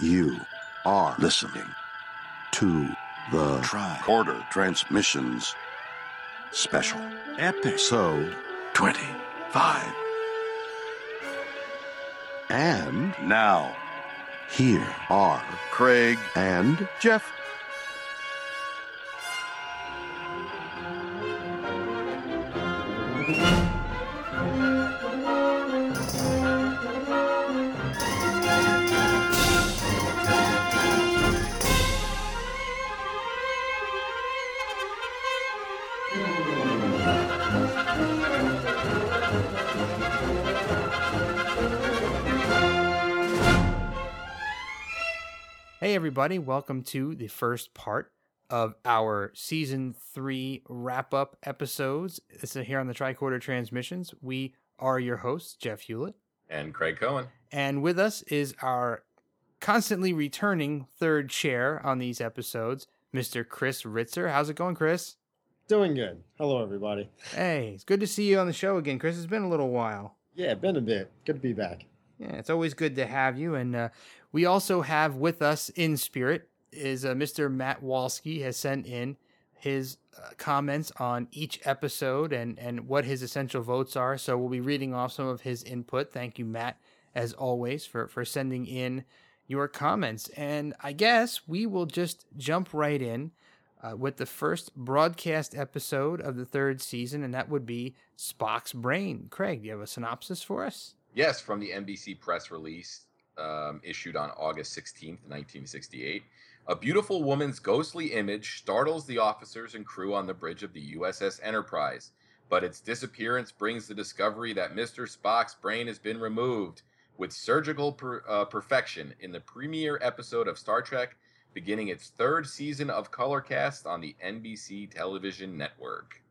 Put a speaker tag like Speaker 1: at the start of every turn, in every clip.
Speaker 1: You are listening to the Tricorder Transmissions Special Episode 25. And now, here are Craig and Jeff.
Speaker 2: Everybody, welcome to the first part of our season three wrap up episodes. This is here on the Tricorder Transmissions. We are your hosts, Jeff Hewlett,
Speaker 3: and Craig Cohen.
Speaker 2: and with us is our constantly returning third chair on these episodes, Mr. Chris Ritzer. How's it going, Chris?
Speaker 4: Doing good. Hello, everybody.
Speaker 2: Hey, it's good to see you on the show again, Chris. It's been a little while.
Speaker 4: Yeah, been a bit. Good to be back.
Speaker 2: Yeah, it's always good to have you. And uh, we also have with us in spirit is uh, Mr. Matt Walski has sent in his uh, comments on each episode and, and what his essential votes are. So we'll be reading off some of his input. Thank you, Matt, as always, for, for sending in your comments. And I guess we will just jump right in uh, with the first broadcast episode of the third season, and that would be Spock's Brain. Craig, do you have a synopsis for us?
Speaker 3: Yes, from the NBC press release um, issued on August 16th, 1968. A beautiful woman's ghostly image startles the officers and crew on the bridge of the USS Enterprise. But its disappearance brings the discovery that Mr. Spock's brain has been removed with surgical per, uh, perfection in the premiere episode of Star Trek, beginning its third season of Colorcast on the NBC television network.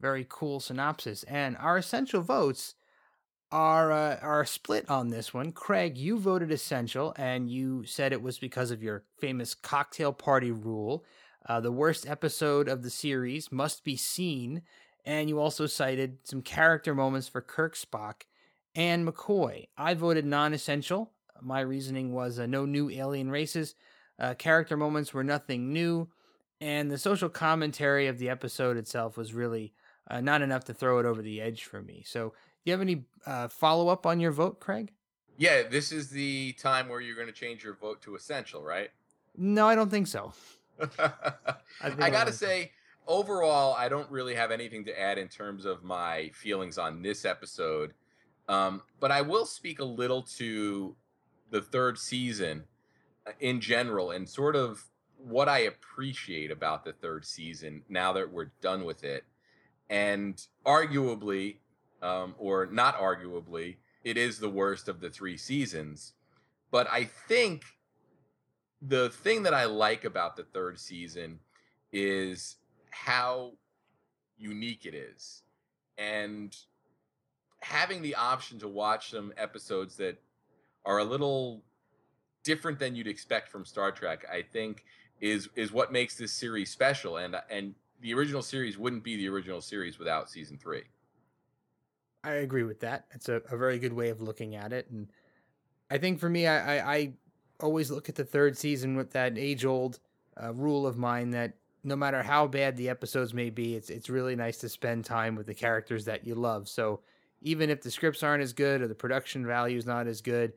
Speaker 2: very cool synopsis. And our essential votes are uh, are split on this one. Craig, you voted essential, and you said it was because of your famous cocktail party rule. Uh, the worst episode of the series must be seen, and you also cited some character moments for Kirk, Spock, and McCoy. I voted non-essential. My reasoning was uh, no new alien races. Uh, character moments were nothing new, and the social commentary of the episode itself was really uh, not enough to throw it over the edge for me. So, you have any uh, follow up on your vote, Craig?
Speaker 3: Yeah, this is the time where you're going to change your vote to essential, right?
Speaker 2: No, I don't think so.
Speaker 3: I
Speaker 2: I'll
Speaker 3: gotta say, overall, I don't really have anything to add in terms of my feelings on this episode. Um, but I will speak a little to the third season uh, in general and sort of what I appreciate about the third season now that we're done with it. And arguably, um, or not arguably, it is the worst of the three seasons. But I think the thing that I like about the third season is how unique it is. And having the option to watch some episodes that are a little different than you'd expect from Star Trek, I think is is what makes this series special and and the original series wouldn't be the original series without season 3.
Speaker 2: I agree with that. It's a, a very good way of looking at it. And I think for me, I, I, I always look at the third season with that age old uh, rule of mine that no matter how bad the episodes may be, it's, it's really nice to spend time with the characters that you love. So even if the scripts aren't as good or the production value is not as good,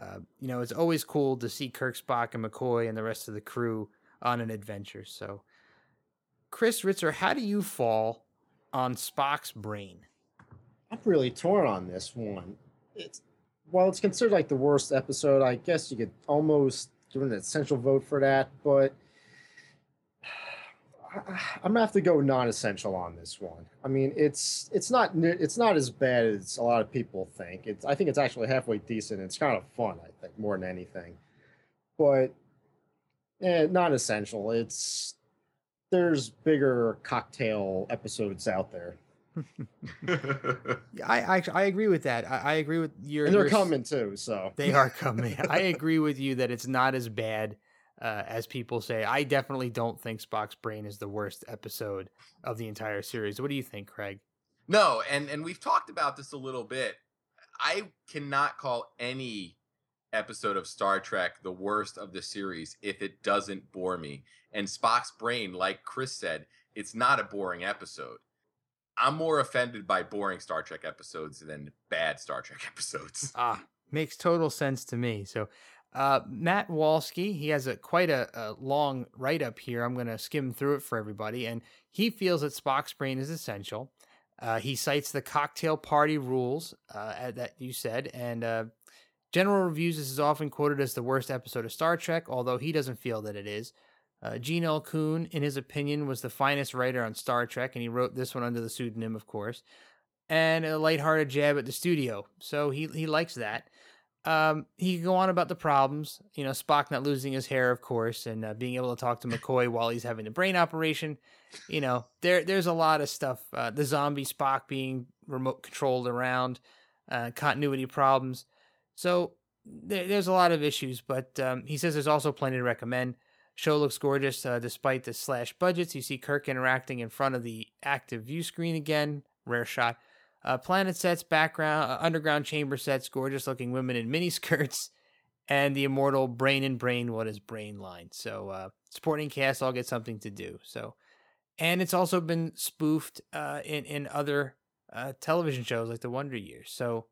Speaker 2: uh, you know, it's always cool to see Kirk, Spock, and McCoy and the rest of the crew on an adventure. So, Chris Ritzer, how do you fall on Spock's brain?
Speaker 4: I'm really torn on this one. It's while it's considered like the worst episode, I guess you could almost give an essential vote for that, but I- I'm gonna have to go non-essential on this one. I mean, it's it's not it's not as bad as a lot of people think. It's I think it's actually halfway decent. It's kind of fun, I think, more than anything. But eh, non-essential. It's there's bigger cocktail episodes out there,
Speaker 2: I, I I agree with that. I, I agree with your.
Speaker 4: and they're
Speaker 2: your
Speaker 4: coming too. So
Speaker 2: They are coming. I agree with you that it's not as bad uh, as people say. I definitely don't think Spock's brain is the worst episode of the entire series. What do you think, Craig?
Speaker 3: No, and and we've talked about this a little bit. I cannot call any episode of Star Trek the worst of the series if it doesn't bore me. And Spock's brain, like Chris said, it's not a boring episode. I'm more offended by boring Star Trek episodes than bad Star Trek episodes.
Speaker 2: Ah, makes total sense to me. So, uh, Matt Walski, he has a quite a, a long write up here. I'm going to skim through it for everybody, and he feels that Spock's brain is essential. Uh, he cites the cocktail party rules uh, that you said, and uh, general reviews. This is often quoted as the worst episode of Star Trek, although he doesn't feel that it is. Uh, Gene L. Coon, in his opinion, was the finest writer on Star Trek, and he wrote this one under the pseudonym, of course, and a lighthearted jab at the studio. So he he likes that. Um, he can go on about the problems, you know, Spock not losing his hair, of course, and uh, being able to talk to McCoy while he's having the brain operation. You know, there there's a lot of stuff. Uh, the zombie Spock being remote controlled around, uh, continuity problems. So there, there's a lot of issues, but um, he says there's also plenty to recommend. Show looks gorgeous uh, despite the slash budgets. You see Kirk interacting in front of the active view screen again, rare shot. Uh, planet sets, background, uh, underground chamber sets, gorgeous looking women in mini skirts, and the immortal brain and brain, what is brain line. So, uh, supporting cast all get something to do. So, and it's also been spoofed uh, in in other uh, television shows like the Wonder Years. So,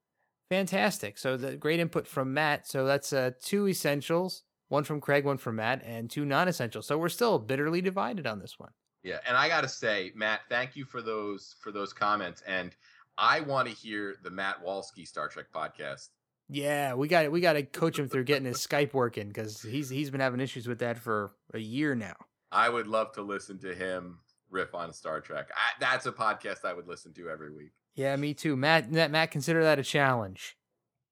Speaker 2: fantastic. So, the great input from Matt. So that's two essentials one from Craig, one from Matt, and two non-essential. So we're still bitterly divided on this one.
Speaker 3: Yeah, and I got to say, Matt, thank you for those for those comments, and I want to hear the Matt Walski Star Trek podcast.
Speaker 2: Yeah, we got we got to coach him through getting his Skype working because he's he's been having issues with that for a year now.
Speaker 3: I would love to listen to him riff on Star Trek. I, that's a podcast I would listen to every week.
Speaker 2: Yeah, me too. Matt, Matt, consider that a challenge.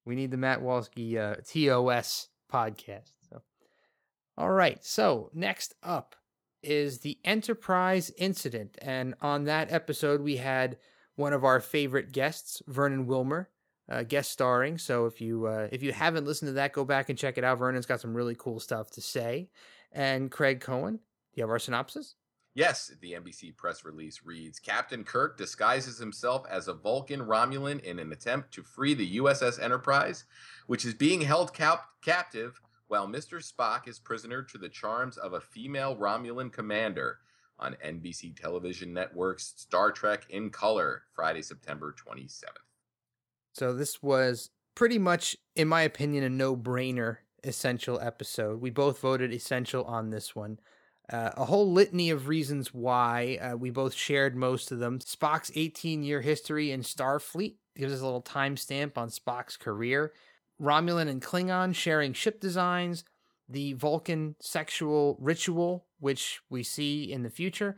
Speaker 2: We need the Matt Walski uh, TOS podcast. All right. So next up is the Enterprise incident, and on that episode we had one of our favorite guests, Vernon Wilmer, uh, guest starring. So if you uh, if you haven't listened to that, go back and check it out. Vernon's got some really cool stuff to say. And Craig Cohen, do you have our synopsis?
Speaker 3: Yes, the NBC press release reads Captain Kirk disguises himself as a Vulcan Romulan in an attempt to free the USS Enterprise, which is being held cap- captive while Mr. Spock is prisoner to the charms of a female Romulan commander on NBC television network's Star Trek in Color, Friday, September 27th.
Speaker 2: So, this was pretty much, in my opinion, a no brainer essential episode. We both voted essential on this one. Uh, a whole litany of reasons why. Uh, we both shared most of them. Spock's 18 year history in Starfleet gives us a little timestamp on Spock's career. Romulan and Klingon sharing ship designs, the Vulcan sexual ritual, which we see in the future,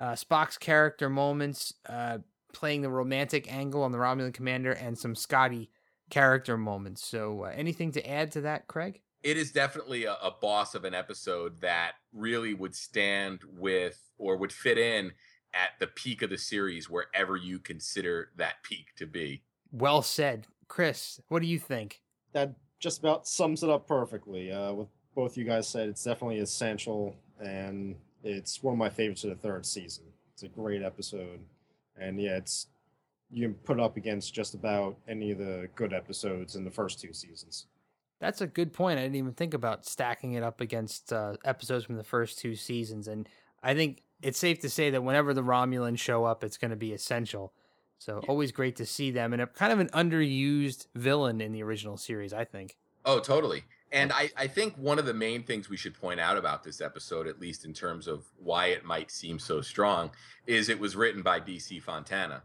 Speaker 2: uh, Spock's character moments, uh, playing the romantic angle on the Romulan commander, and some Scotty character moments. So, uh, anything to add to that, Craig?
Speaker 3: It is definitely a, a boss of an episode that really would stand with or would fit in at the peak of the series, wherever you consider that peak to be.
Speaker 2: Well said. Chris, what do you think?
Speaker 4: That just about sums it up perfectly. Uh, what both you guys said, it's definitely essential, and it's one of my favorites of the third season. It's a great episode, and yeah, it's you can put up against just about any of the good episodes in the first two seasons.
Speaker 2: That's a good point. I didn't even think about stacking it up against uh, episodes from the first two seasons, and I think it's safe to say that whenever the Romulans show up, it's going to be essential. So always great to see them, and a kind of an underused villain in the original series, I think.
Speaker 3: Oh, totally. And I, I think one of the main things we should point out about this episode, at least in terms of why it might seem so strong, is it was written by DC Fontana.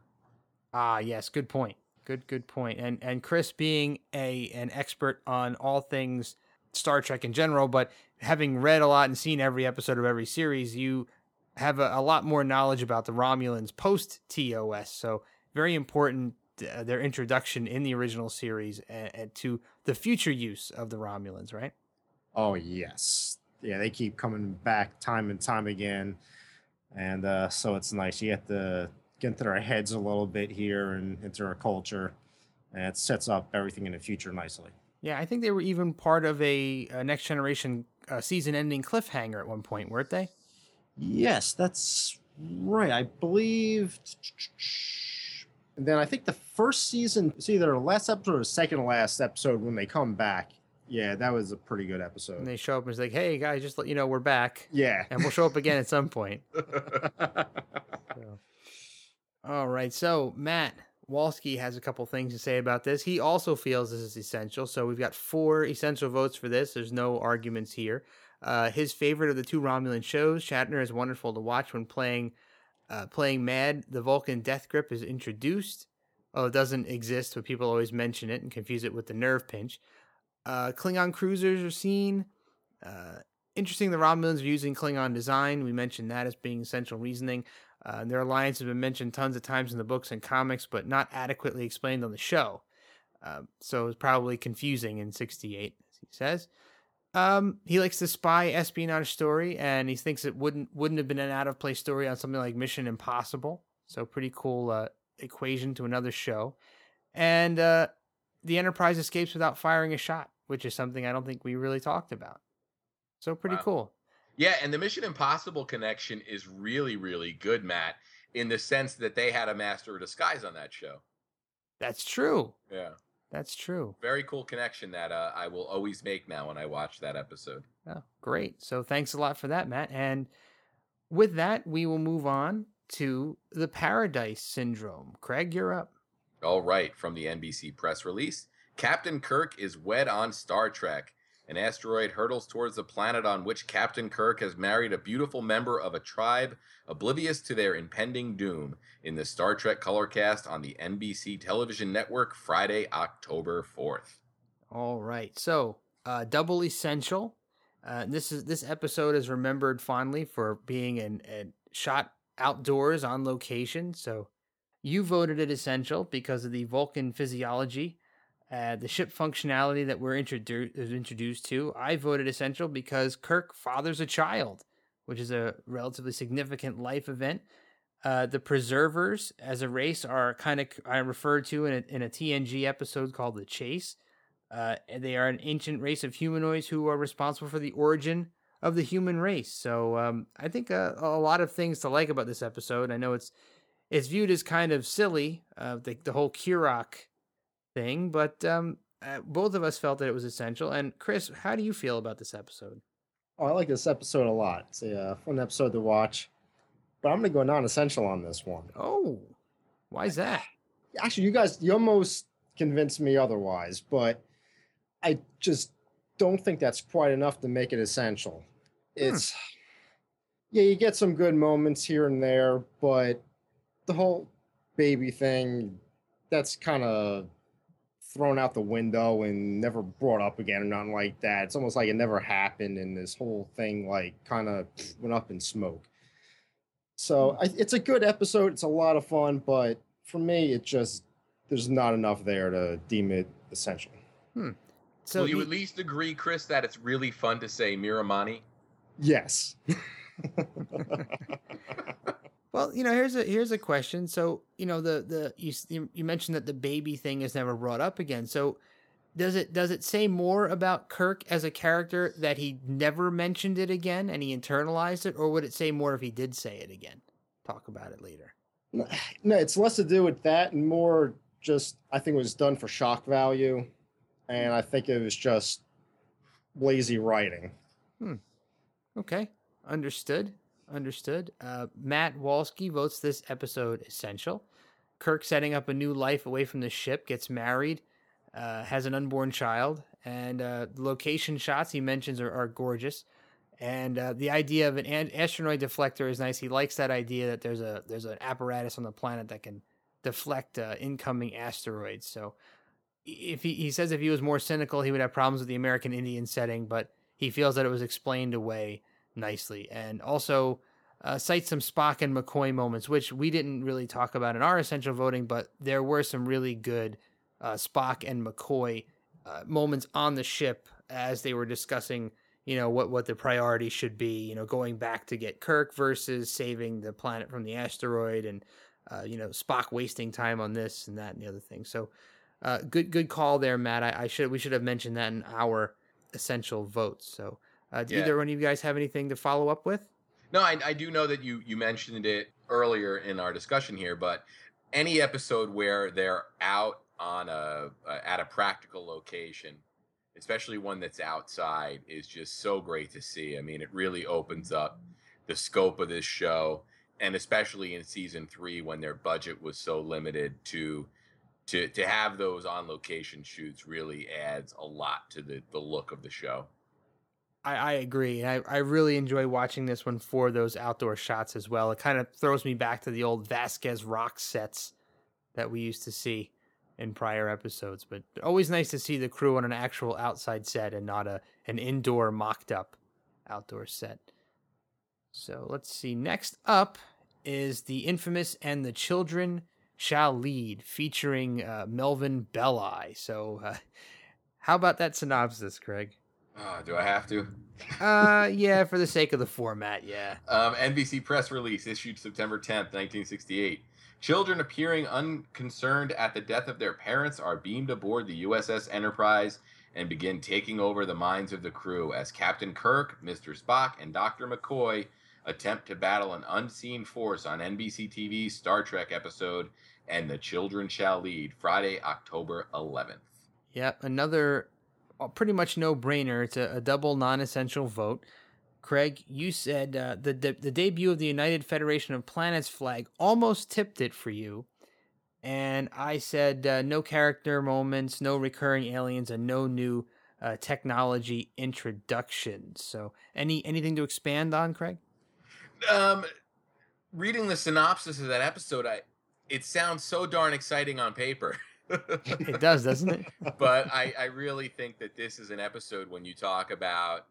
Speaker 2: Ah, yes, good point. Good, good point. And and Chris being a an expert on all things Star Trek in general, but having read a lot and seen every episode of every series, you have a, a lot more knowledge about the Romulans post TOS. So very important uh, their introduction in the original series and, and, to the future use of the Romulans, right?
Speaker 4: Oh yes, yeah, they keep coming back time and time again, and uh, so it's nice. You have to get into our heads a little bit here and into our culture, and it sets up everything in the future nicely.
Speaker 2: Yeah, I think they were even part of a, a next generation uh, season-ending cliffhanger at one point, weren't they?
Speaker 4: Yes, that's right. I believe. And then I think the first season, it's either the last episode or the second last episode when they come back. Yeah, that was a pretty good episode.
Speaker 2: And they show up and it's like, hey guys, just let you know we're back.
Speaker 4: Yeah.
Speaker 2: And we'll show up again at some point. So. All right. So Matt Walsky has a couple things to say about this. He also feels this is essential. So we've got four essential votes for this. There's no arguments here. Uh, his favorite of the two Romulan shows, Shatner is wonderful to watch when playing uh, playing Mad. The Vulcan Death Grip is introduced. Oh, it doesn't exist, but people always mention it and confuse it with the nerve pinch. Uh, Klingon cruisers are seen. Uh, interesting, the Romulans are using Klingon design. We mentioned that as being essential reasoning. Uh, their alliance has been mentioned tons of times in the books and comics, but not adequately explained on the show. Uh, so it's probably confusing in 68, as he says. Um, he likes the spy espionage story, and he thinks it wouldn't wouldn't have been an out of place story on something like Mission Impossible. So pretty cool uh, equation to another show. And uh, the Enterprise escapes without firing a shot, which is something I don't think we really talked about. So pretty
Speaker 3: Wow.
Speaker 2: cool.
Speaker 3: Yeah, and the Mission Impossible connection is really, really good, Matt, in the sense that they had a master of disguise on that show.
Speaker 2: That's true.
Speaker 3: Yeah.
Speaker 2: That's true.
Speaker 3: Very cool connection that uh, I will always make now when I watch that episode.
Speaker 2: Oh, great. So thanks a lot for that, Matt. And with that, we will move on to the Paradise Syndrome. Craig, you're up.
Speaker 3: All right, from the NBC press release Captain Kirk is wed on Star Trek. An asteroid hurtles towards the planet on which Captain Kirk has married a beautiful member of a tribe oblivious to their impending doom in the Star Trek color cast on the NBC television network Friday, October 4th.
Speaker 2: All right. So, uh, double essential. Uh, this is this episode is remembered fondly for being an, an shot outdoors on location. So, you voted it essential because of the Vulcan physiology, uh, the ship functionality that we're introduced introduced to. I voted essential because Kirk fathers a child, which is a relatively significant life event. Uh, the preservers as a race are kind of I referred to in a, in a TNG episode called the Chase. Uh, they are an ancient race of humanoids who are responsible for the origin of the human race. So um, I think a, a lot of things to like about this episode. I know it's it's viewed as kind of silly, uh, the the whole Kurok thing, but um, uh, both of us felt that it was essential. And Chris, how do you feel about this episode?
Speaker 4: Oh, I like this episode a lot. It's a uh, fun episode to watch. But I'm going to go non essential on this one.
Speaker 2: Oh, why is that?
Speaker 4: Actually, you guys, you almost convinced me otherwise, but I just don't think that's quite enough to make it essential. It's, yeah, you get some good moments here and there, but the whole baby thing, that's kind of thrown out the window and never brought up again or nothing like that. It's almost like it never happened, and this whole thing like kind of went up in smoke. So hmm. I, it's a good episode. It's a lot of fun, but for me, it just there's not enough there to deem it essential. Hmm.
Speaker 2: So
Speaker 3: Will you
Speaker 2: the-
Speaker 3: at least agree, Chris, that it's really fun to say Miramanee?
Speaker 4: Yes.
Speaker 2: Well, you know, here's a here's a question. So, you know, the the you you mentioned that the baby thing is never brought up again. So, does it does it say more about Kirk as a character that he never mentioned it again and he internalized it, or would it say more if he did say it again? Talk about it later.
Speaker 4: no, it's less to do with that and more just I think it was done for shock value, and I think it was just lazy writing. Hmm.
Speaker 2: Okay, understood. Understood. Uh, Matt Walsky votes this episode essential. Kirk setting up a new life away from the ship, gets married, uh, has an unborn child, and uh, location shots he mentions are, are gorgeous. And uh, the idea of an an- asteroid deflector is nice. He likes that idea that there's a there's an apparatus on the planet that can deflect uh, incoming asteroids. So if he, he says if he was more cynical, he would have problems with the American Indian setting, but he feels that it was explained away nicely. And also uh, cite some Spock and McCoy moments, which we didn't really talk about in our essential voting, but there were some really good uh, Spock and McCoy uh, moments on the ship as they were discussing, you know, what, what the priority should be, you know, going back to get Kirk versus saving the planet from the asteroid and, uh, you know, Spock wasting time on this and that and the other thing. So, uh, good good call there, Matt. I, I should we should have mentioned that in our essential votes. So, uh, do
Speaker 3: Yeah.
Speaker 2: either one of you guys have anything to follow up with?
Speaker 3: No, I, I do know that you you mentioned it earlier in our discussion here, but any episode where they're out on a uh, at a practical location, especially one that's outside, is just so great to see. I mean, it really opens up the scope of this show, and especially in season three when their budget was so limited to to to have those on location shoots really adds a lot to the the look of the show.
Speaker 2: I, I agree. I, I really enjoy watching this one for those outdoor shots as well. It kind of throws me back to the old Vasquez rock sets that we used to see in prior episodes. But always nice to see the crew on an actual outside set and not a an indoor mocked up outdoor set. So let's see. Next up is the infamous and the children shall lead, featuring uh, Melvin Belli. So, uh, how about that synopsis, Craig?
Speaker 3: Uh, do I have to?
Speaker 2: uh, yeah, for the sake of the format, yeah.
Speaker 3: Um, NBC press release issued September 10th, 1968. Children appearing unconcerned at the death of their parents are beamed aboard the USS Enterprise and begin taking over the minds of the crew as Captain Kirk, Mr. Spock, and Dr. McCoy attempt to battle an unseen force on NBC TV's Star Trek episode And the Children Shall Lead, Friday, October 11th.
Speaker 2: Yep, another pretty much no brainer. It's a, a double non essential vote. Craig, you said uh, the, the the debut of the United Federation of Planets flag almost tipped it for you, and I said uh, no character moments, no recurring aliens, and no new uh, technology introductions. So, any anything to expand on, Craig?
Speaker 3: Um, reading the synopsis of that episode, I it sounds so darn exciting on paper.
Speaker 2: it does, doesn't it?
Speaker 3: but I, I really think that this is an episode when you talk about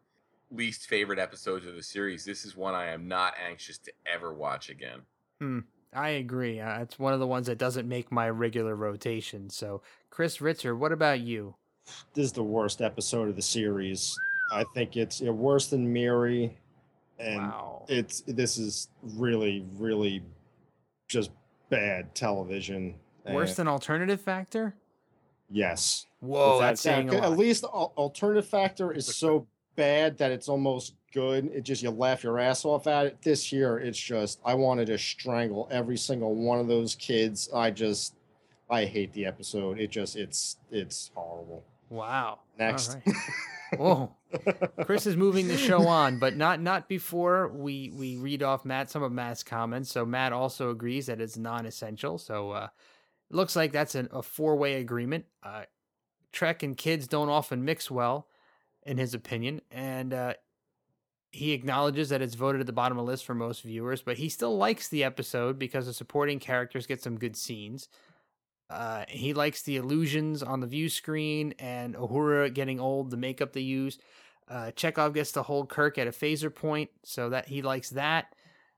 Speaker 3: least favorite episodes of the series. This is one I am not anxious to ever watch again.
Speaker 2: Hmm. I agree. Uh, it's one of the ones that doesn't make my regular rotation. So, Chris Ritzer, what about you?
Speaker 4: This is the worst episode of the series. I think it's you know, worse than Miri, and
Speaker 2: wow.
Speaker 4: it's this is really, really just bad television.
Speaker 2: Worse than Alternative Factor?
Speaker 4: yes.
Speaker 2: Whoa,
Speaker 4: Without
Speaker 2: that's saying
Speaker 4: doubt.
Speaker 2: a lot.
Speaker 4: At least alternative factor is so bad that it's almost good. It just you laugh your ass off at it. This year, it's just I wanted to strangle every single one of those kids. I just I hate the episode. It just it's it's horrible.
Speaker 2: Wow.
Speaker 4: Next.
Speaker 2: All right. Whoa. Chris is moving the show on, but not not before we we read off Matt some of Matt's comments. So Matt also agrees that it's non-essential. So uh it looks like that's an, a four-way agreement. Uh Trek and kids don't often mix well, in his opinion, and uh he acknowledges that it's voted at the bottom of the list for most viewers, but he still likes the episode because the supporting characters get some good scenes. Uh, he likes the illusions on the view screen and Uhura getting old, the makeup they use. Uh, Chekov gets to hold Kirk at a phaser point, so that he likes that.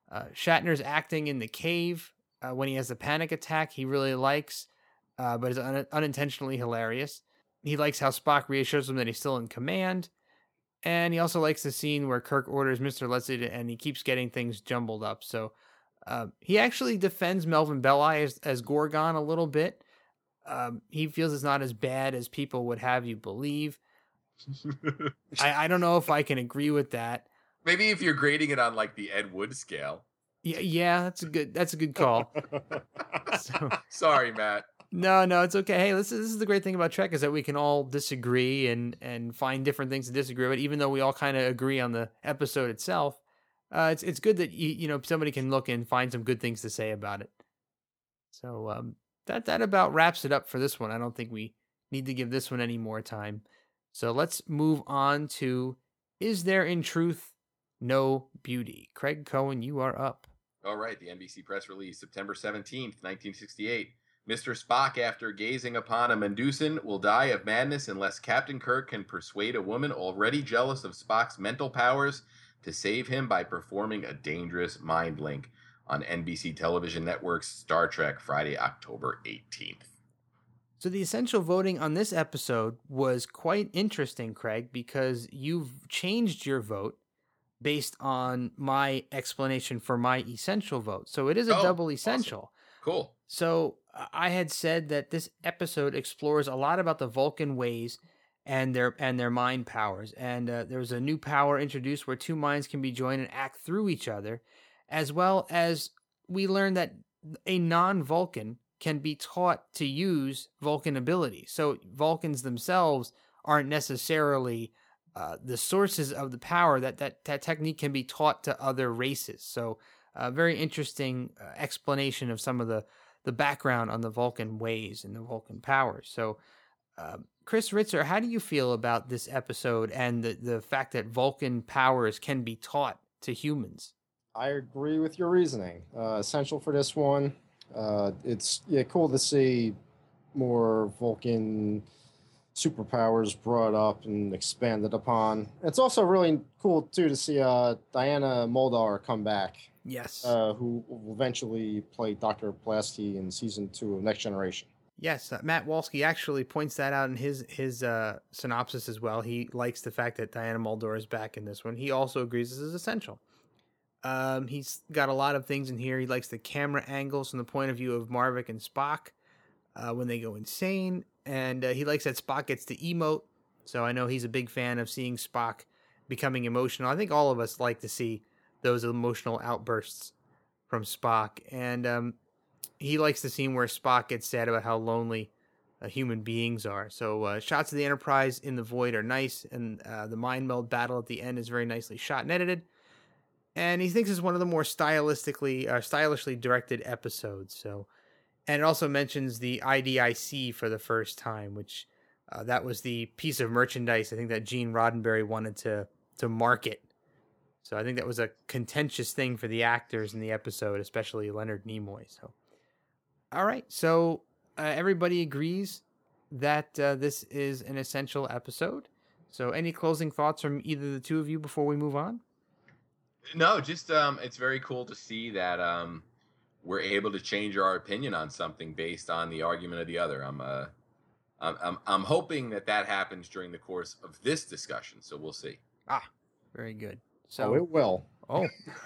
Speaker 2: Uh, Shatner's acting in the cave uh, when he has the panic attack, he really likes, uh, but is un- unintentionally hilarious. He likes how Spock reassures him that he's still in command. And he also likes the scene where Kirk orders Mr. Leslie to, and he keeps getting things jumbled up. So uh, he actually defends Melvin Belli as, as Gorgan a little bit. Um, he feels it's not as bad as people would have you believe. I, I don't know if I can agree with that.
Speaker 3: Maybe if you're grading it on like the Ed Wood scale.
Speaker 2: Yeah, yeah, that's a good that's a good call. So,
Speaker 3: Sorry, Matt.
Speaker 2: no, no, it's okay. Hey, this is, this is the great thing about Trek is that we can all disagree and and find different things to disagree with, even though we all kind of agree on the episode itself. Uh, it's it's good that you you know somebody can look and find some good things to say about it. So um, that that about wraps it up for this one. I don't think we need to give this one any more time. So let's move on to is there in truth no beauty? Craig Cohen, you are up.
Speaker 3: All right, the NBC press release, September 17th, 1968. Mr. Spock, after gazing upon a Medusan, will die of madness unless Captain Kirk can persuade a woman already jealous of Spock's mental powers to save him by performing a dangerous mind link on NBC Television Network's Star Trek, Friday, October 18th.
Speaker 2: So the essential voting on this episode was quite interesting, Craig, because you've changed your vote based on my explanation for my essential vote. So it is a
Speaker 3: Oh,
Speaker 2: double
Speaker 3: awesome.
Speaker 2: essential.
Speaker 3: Cool.
Speaker 2: So uh, I had said that this episode explores a lot about the Vulcan ways and their and their mind powers. And uh, there was a new power introduced where two minds can be joined and act through each other, as well as we learned that a non-Vulcan can be taught to use Vulcan abilities. So Vulcans themselves aren't necessarily uh, the sources of the power. That that that technique can be taught to other races. So, a very interesting uh, explanation of some of the the background on the Vulcan ways and the Vulcan powers. So, uh, Chris Ritzer, how do you feel about this episode and the the fact that Vulcan powers can be taught to humans?
Speaker 4: I agree with your reasoning. Uh, essential for this one. Uh, it's yeah, cool to see more Vulcan superpowers brought up and expanded upon. It's also really cool too to see uh, Diana Muldaur come back.
Speaker 2: Yes.
Speaker 4: Uh, who will eventually play Dr. Pulaski in season two of Next Generation.
Speaker 2: Yes, uh, Matt Walski actually points that out in his his uh, synopsis as well. He likes the fact that Diana Muldaur is back in this one. He also agrees this is essential. Um, he's got a lot of things in here. He likes the camera angles from the point of view of Marvick and Spock uh, when they go insane, and uh, he likes that Spock gets to emote. So I know he's a big fan of seeing Spock becoming emotional. I think all of us like to see those emotional outbursts from Spock, and um, he likes the scene where Spock gets sad about how lonely uh, human beings are. So uh, shots of the Enterprise in the void are nice, and uh, the mind meld battle at the end is very nicely shot and edited and he thinks it's one of the more stylistically uh, stylishly directed episodes. So, and it also mentions the IDIC for the first time, which uh, that was the piece of merchandise I think that Gene Roddenberry wanted to to market. So I think that was a contentious thing for the actors in the episode, especially Leonard Nimoy. So, all right, so uh, everybody agrees that uh, this is an essential episode. So, any closing thoughts from either the two of you before we move on?
Speaker 3: No, just um, it's very cool to see that um, we're able to change our opinion on something based on the argument of the other. I'm uh, I'm, I'm, I'm hoping that that happens during the course of this discussion. So we'll see.
Speaker 2: Ah, very good. So
Speaker 4: oh, it will.
Speaker 2: Oh.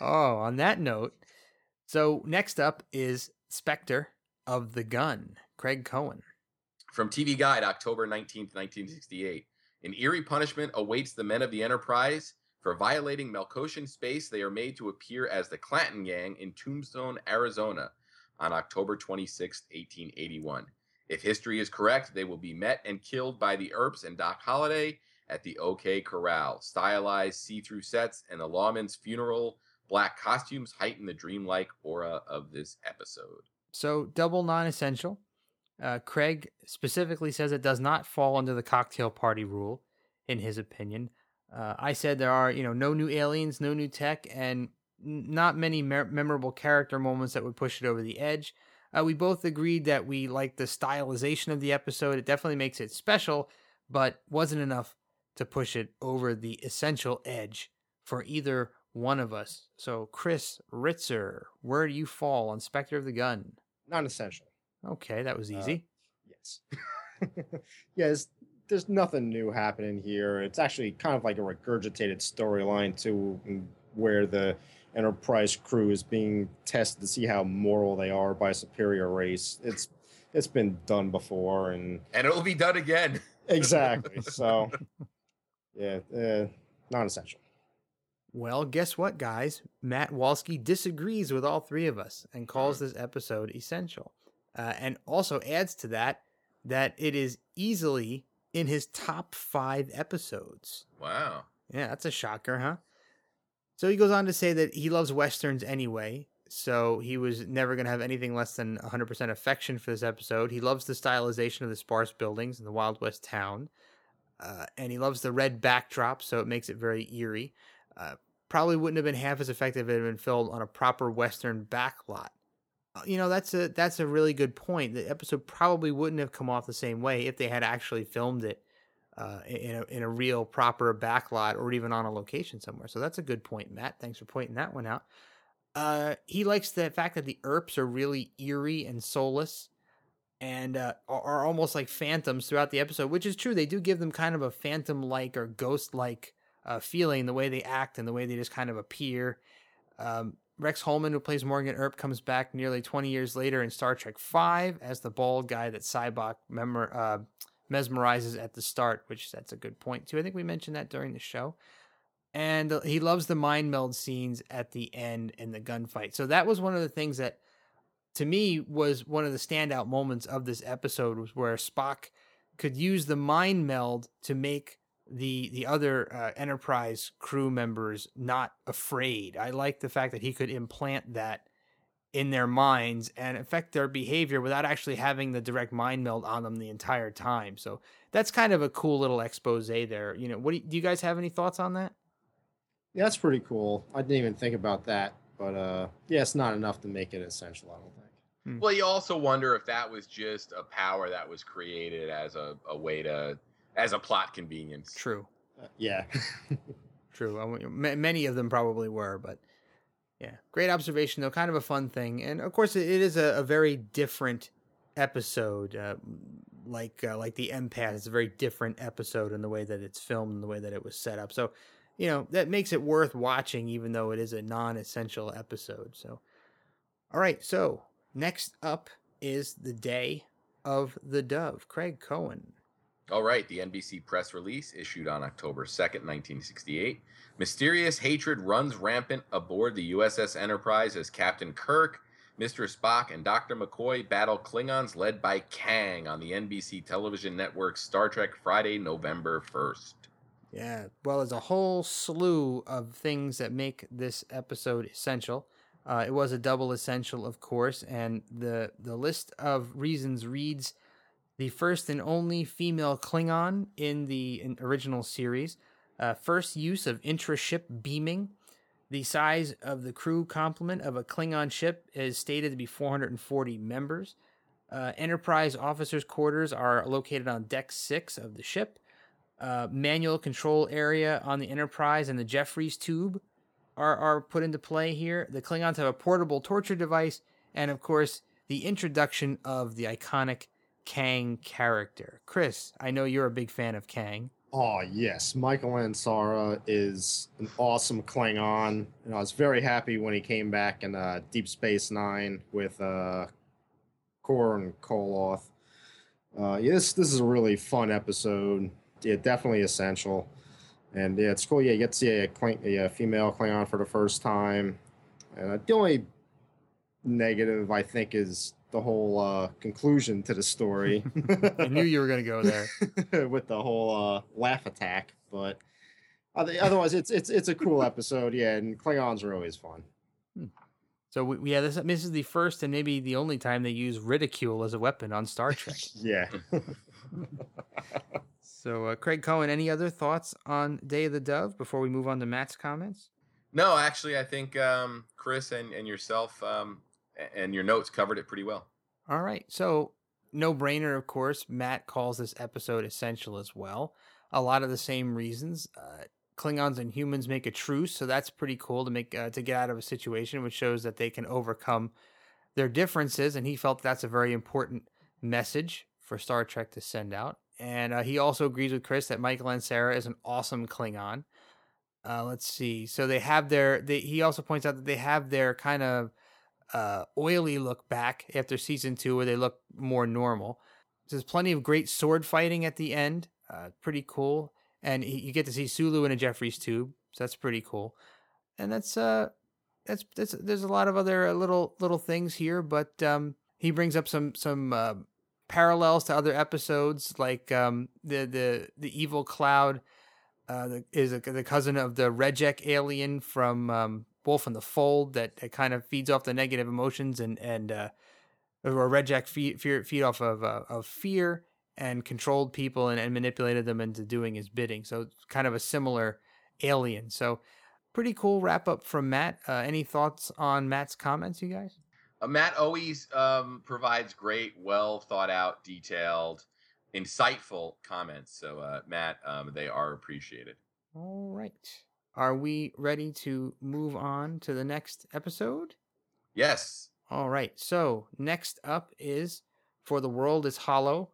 Speaker 2: oh, on that note, so next up is Spectre of the Gun, Craig Cohen.
Speaker 3: From TV Guide, October 19th, 1968. An eerie punishment awaits the men of the Enterprise. For violating Melkoshian space, they are made to appear as the Clanton Gang in Tombstone, Arizona on October 26, 1881. If history is correct, they will be met and killed by the Earps and Doc Holliday at the OK Corral. Stylized see through sets and the lawman's funeral black costumes heighten the dreamlike aura of this episode.
Speaker 2: So, double non essential. Uh, Craig specifically says it does not fall under the cocktail party rule, in his opinion. Uh, I said there are, you know, no new aliens, no new tech, and not many memorable character moments that would push it over the edge. Uh, we both agreed that we liked the stylization of the episode. It definitely makes it special, but wasn't enough to push it over the essential edge for either one of us. So, Chris Ritzer, where do you fall on Spectre of the Gun?
Speaker 4: Non essential.
Speaker 2: Okay, that was uh, easy.
Speaker 4: Uh, yes. yes, there's nothing new happening here. It's actually kind of like a regurgitated storyline to where the Enterprise crew is being tested to see how moral they are by a superior race. It's it's been done before, and
Speaker 3: and it'll be done again.
Speaker 4: exactly. So, yeah, uh, non-essential.
Speaker 2: Well, guess what, guys? Matt Walski disagrees with all three of us and calls this episode essential uh, and also adds to that that it is easily in his top five episodes.
Speaker 3: Wow.
Speaker 2: Yeah, that's a shocker, huh? So he goes on to say that he loves westerns anyway, so he was never going to have anything less than 100% affection for this episode. He loves the stylization of the sparse buildings in the Wild West town, uh, and he loves the red backdrop, so it makes it very eerie. Uh, probably wouldn't have been half as effective if it had been filmed on a proper western backlot. Uh, you know that's a that's a really good point. The episode probably wouldn't have come off the same way if they had actually filmed it uh, in a in a real proper backlot or even on a location somewhere. So that's a good point, Matt. Thanks for pointing that one out. Uh, he likes the fact that the Earps are really eerie and soulless, and uh, are, almost like phantoms throughout the episode, which is true. They do give them kind of a phantom-like or ghost-like uh, feeling the way they act and the way they just kind of appear. Um, Rex Holman, who plays Morgan Earp, comes back nearly 20 years later in Star Trek V as the bald guy that memor- uh, mesmerizes at the start, which that's a good point too. I think we mentioned that during the show. And uh, he loves the mind meld scenes at the end in the gunfight. So that was one of the things that to me was one of the standout moments of this episode was where Spock could use the mind meld to make the the other uh, Enterprise crew members not afraid. I like the fact that he could implant that in their minds and affect their behavior without actually having the direct mind meld on them the entire time. So that's kind of a cool little expose there. You know, what do you, do you guys have any thoughts on that?
Speaker 4: Yeah, that's pretty cool. I didn't even think about that, but uh, yeah, it's not enough to make it essential. I don't think.
Speaker 3: Hmm. Well, you also wonder if that was just a power that was created as a, a way to as a plot convenience.
Speaker 2: True.
Speaker 4: Uh, yeah.
Speaker 2: True. I mean, many of them probably were, but yeah, great observation though. Kind of a fun thing, and of course, it is a, a very different episode. Uh, like uh, like the empath, it's a very different episode in the way that it's filmed and the way that it was set up. So, you know, that makes it worth watching, even though it is a non-essential episode. So, all right. So next up is the day of the dove. Craig Cohen.
Speaker 3: All right, the NBC press release issued on October 2nd, 1968. Mysterious hatred runs rampant aboard the USS Enterprise as Captain Kirk, Mr. Spock, and Dr. McCoy battle Klingons led by Kang on the NBC television network Star Trek Friday, November 1st.
Speaker 2: Yeah, well, there's a whole slew of things that make this episode essential. Uh, it was a double essential, of course, and the the list of reasons reads the first and only female Klingon in the in original series, uh, first use of intra ship beaming. The size of the crew complement of a Klingon ship is stated to be 440 members. Uh, Enterprise officers' quarters are located on deck six of the ship. Uh, manual control area on the Enterprise and the Jefferies tube are, are put into play here. The Klingons have a portable torture device, and of course, the introduction of the iconic Kang character. Chris, I know you're a big fan of Kang.
Speaker 4: Oh yes, Michael Ansara is an awesome Klingon, and I was very happy when he came back in uh, Deep Space Nine with uh, and Koloth. Uh, yeah, this this is a really fun episode. Yeah, definitely essential, and yeah, it's cool. Yeah, you get to see a, Kling, a female Klingon for the first time. And uh, the only negative I think is the whole uh, conclusion to the story.
Speaker 2: I knew you were going to go
Speaker 4: there with the whole uh, laugh attack, but otherwise, it's it's it's a cool episode. Yeah, and Klingons are always fun.
Speaker 2: Hmm. So we, yeah, this, this is the first and maybe the only time they use ridicule as a weapon on Star Trek.
Speaker 4: yeah.
Speaker 2: so, uh, Craig Cohen, any other thoughts on Day of the Dove before we move on to Matt's comments?
Speaker 3: No, actually, I think um, Chris and, and yourself um, and your notes covered it pretty well.
Speaker 2: All right. So, no brainer, of course. Matt calls this episode essential as well. A lot of the same reasons. Uh, Klingons and humans make a truce, so that's pretty cool to make uh, to get out of a situation, which shows that they can overcome their differences. And he felt that's a very important message for Star Trek to send out. And uh, he also agrees with Chris that Michael Ansara is an awesome Klingon. Uh, let's see. So they have their. They, he also points out that they have their kind of uh, oily look back after season two, where they look more normal. There's plenty of great sword fighting at the end. Uh, pretty cool, and you get to see Sulu in a Jefferies tube, so that's pretty cool. And that's uh, that's that's there's a lot of other uh, little little things here, but um, he brings up some some uh, parallels to other episodes, like um, the the the evil cloud. Uh, the, is a, the cousin of the Redjac alien from um, wolf in the fold that, that kind of feeds off the negative emotions and and uh, or Redjac feed fear, feed off of uh, of fear and controlled people and, and manipulated them into doing his bidding. So kind of a similar alien. So pretty cool wrap up from Matt. Uh, any thoughts on Matt's comments, you guys?
Speaker 3: Uh, Matt always um, provides great, well thought out, detailed, insightful comments. So uh, Matt, um, they are appreciated.
Speaker 2: All right. Are we ready to move on to the next episode?
Speaker 3: Yes.
Speaker 2: All right. So, next up is For the World is Hollow,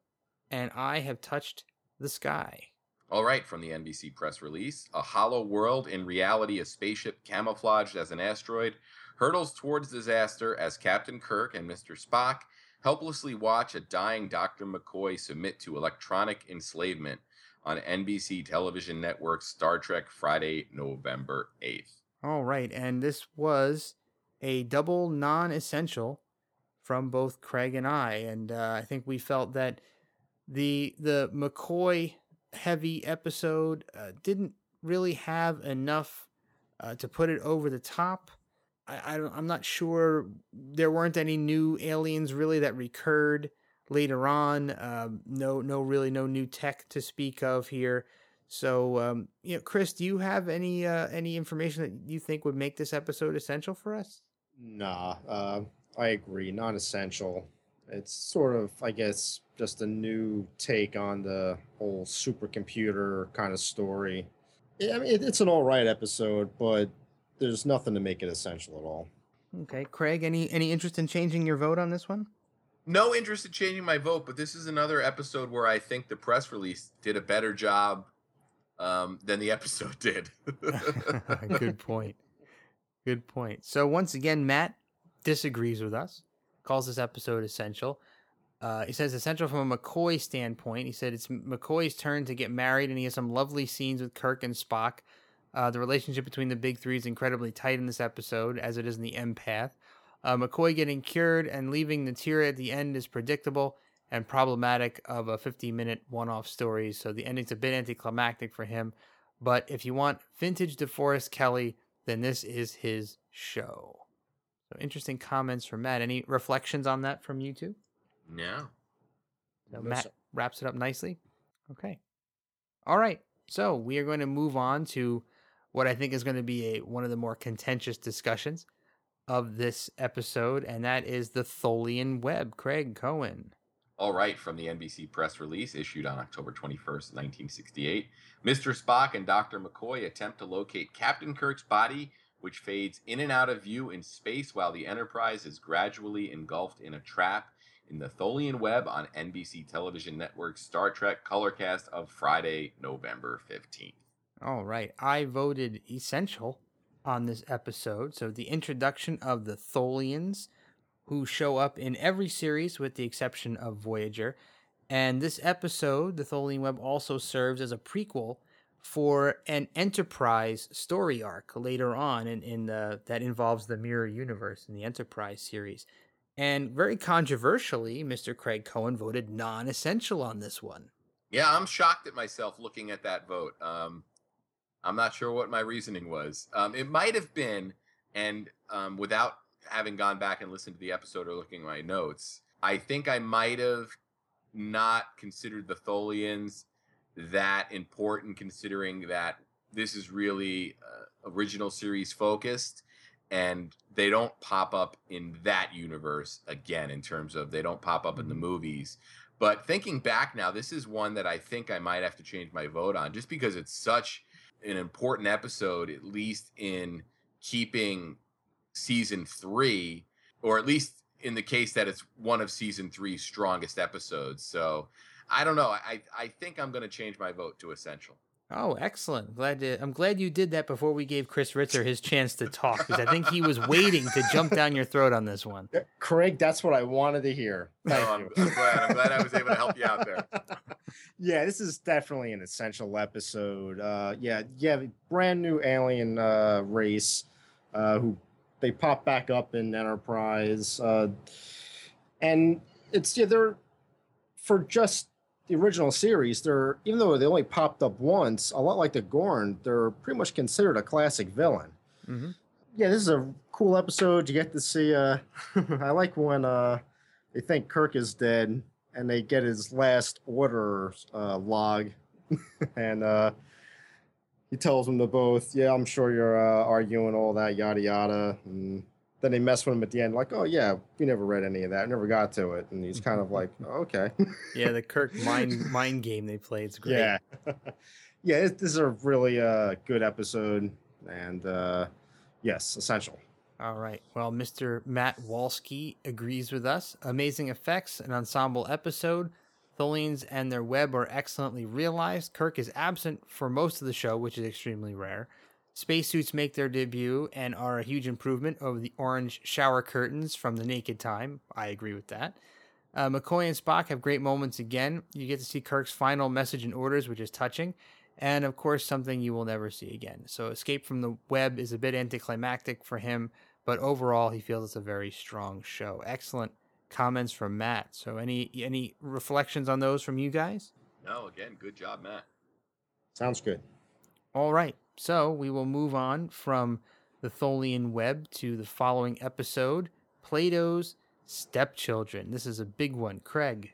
Speaker 2: and I have touched the sky.
Speaker 3: All right, from the NBC press release A hollow world, in reality, a spaceship camouflaged as an asteroid, hurtles towards disaster as Captain Kirk and Mr. Spock helplessly watch a dying Dr. McCoy submit to electronic enslavement on NBC television network Star Trek Friday, November 8th.
Speaker 2: All right, and this was a double non essential from both Craig and I, and uh, I think we felt that the the McCoy heavy episode uh, didn't really have enough uh, to put it over the top. I, I am not sure there weren't any new aliens really that recurred later on. Um, no, no, really, no new tech to speak of here. So, um, you know, Chris, do you have any uh, any information that you think would make this episode essential for us?
Speaker 4: Nah, uh, I agree. Not essential. It's sort of, I guess, just a new take on the whole supercomputer kind of story. I mean, it's an all right episode, but there's nothing to make it essential at all.
Speaker 2: Okay, Craig, any any interest in changing your vote on this one?
Speaker 3: No interest in changing my vote, but this is another episode where I think the press release did a better job um, than the episode did.
Speaker 2: Good point. Good point. So once again, Matt disagrees with us, calls this episode essential. Uh, he says essential from a McCoy standpoint. He said it's McCoy's turn to get married, and he has some lovely scenes with Kirk and Spock. Uh, the relationship between the big three is incredibly tight in this episode, as it is in the empath. Uh, McCoy getting cured and leaving the tear at the end is predictable and problematic of a 50 minute one off story, so the ending's a bit anticlimactic for him. But if you want vintage DeForest Kelley, then this is his show. So interesting comments from Matt. Any reflections on that from you two?
Speaker 3: No.
Speaker 2: So Matt wraps it up nicely. Okay. All right. So we are going to move on to what I think is going to be a one of the more contentious discussions of this episode, and that is the Tholian web. Craig Cohen.
Speaker 3: All right, from the NBC press release issued on October 21st, 1968, Mr. Spock and Dr. McCoy attempt to locate Captain Kirk's body, which fades in and out of view in space while the Enterprise is gradually engulfed in a trap in the Tholian web on NBC television network Star Trek Colorcast of Friday, November 15th.
Speaker 2: All right, I voted essential on this episode. So the introduction of the Tholians who show up in every series with the exception of Voyager. And this episode, The Tholian Web, also serves as a prequel for an Enterprise story arc later on in, in the, that involves the Mirror Universe in the Enterprise series. And very controversially, Mr. Craig Cohen voted non essential on this one.
Speaker 3: Yeah, I'm shocked at myself looking at that vote. Um, I'm not sure what my reasoning was. Um, it might have been, and um, without having gone back and listened to the episode or looking at my notes, I think I might have not considered the Tholians that important, considering that this is really uh, original series focused, and they don't pop up in that universe again. In terms of they don't pop up in the mm-hmm. movies. But thinking back now, this is one that I think I might have to change my vote on, just because it's such an important episode, at least in keeping season three, or at least in the case that it's one of season three's strongest episodes. So I don't know. I I think I'm going to change my vote to essential.
Speaker 2: Oh, excellent! Glad to, I'm glad you did that before we gave Chris Ritzer his chance to talk because I think he was waiting to jump down your throat on this one.
Speaker 4: Craig, that's what I wanted to hear.
Speaker 3: Thank oh, you. I'm, I'm, glad. I'm glad I was able to help you out there.
Speaker 4: yeah, this is definitely an essential episode. Uh, yeah, yeah, brand new alien uh, race uh, who they pop back up in Enterprise, uh, and it's yeah they're for just the original series. They're even though they only popped up once, a lot like the Gorn, they're pretty much considered a classic villain. Mm-hmm. Yeah, this is a cool episode. You get to see. Uh, I like when uh, they think Kirk is dead and they get his last order uh, log, and uh, he tells them to both, yeah, I'm sure you're uh, arguing all that, yada yada. And then they mess with him at the end, like, oh yeah, we never read any of that, never got to it. And he's kind of like, oh, okay.
Speaker 2: yeah, the Kirk mind mind game they play, it's great.
Speaker 4: Yeah, yeah, it, this is a really uh, good episode, and uh, yes, essential.
Speaker 2: All right. Well, Mr. Matt Walski agrees with us. Amazing effects, an ensemble episode Tholians and their web are excellently realized. Kirk is absent for most of the show, which is extremely rare. Spacesuits make their debut and are a huge improvement over the orange shower curtains from the Naked Time. I agree with that. Uh, McCoy and Spock have great moments again. You get to see Kirk's final message and orders, which is touching, and of course, something you will never see again. So, Escape from the Web is a bit anticlimactic for him, but overall, he feels it's a very strong show. Excellent comments from Matt. So any any reflections on those from you guys?
Speaker 3: No, again, good job, Matt.
Speaker 4: Sounds good.
Speaker 2: All right. So we will move on from the Tholian web to the following episode Plato's Stepchildren. This is a big one. Craig.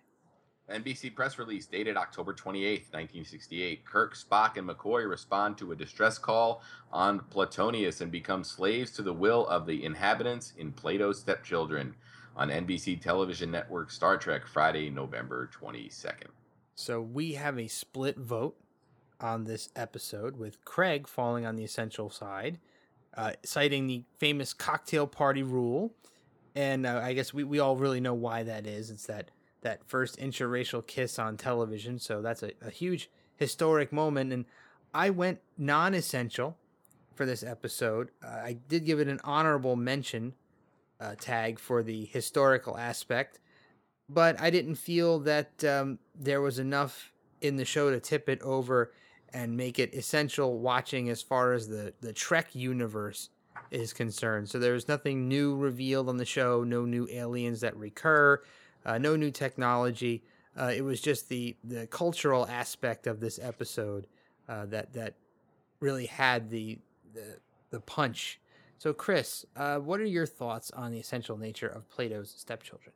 Speaker 3: NBC press release dated October 28, 1968. Kirk, Spock, and McCoy respond to a distress call on Platonius and become slaves to the will of the inhabitants in Plato's Stepchildren on NBC television network Star Trek Friday, November 22nd.
Speaker 2: So we have a split vote on this episode with Craig falling on the essential side, uh, citing the famous cocktail party rule. And uh, I guess we, we all really know why that is. It's that that first interracial kiss on television. So that's a, a huge historic moment. And I went non essential for this episode. Uh, I did give it an honorable mention uh, tag for the historical aspect, but I didn't feel that um, there was enough in the show to tip it over and make it essential watching as far as the, the Trek universe is concerned. So there's nothing new revealed on the show, no new aliens that recur uh, no new technology. Uh, it was just the the cultural aspect of this episode uh, that that really had the the, the punch. So, Chris, uh, what are your thoughts on the essential nature of Plato's stepchildren?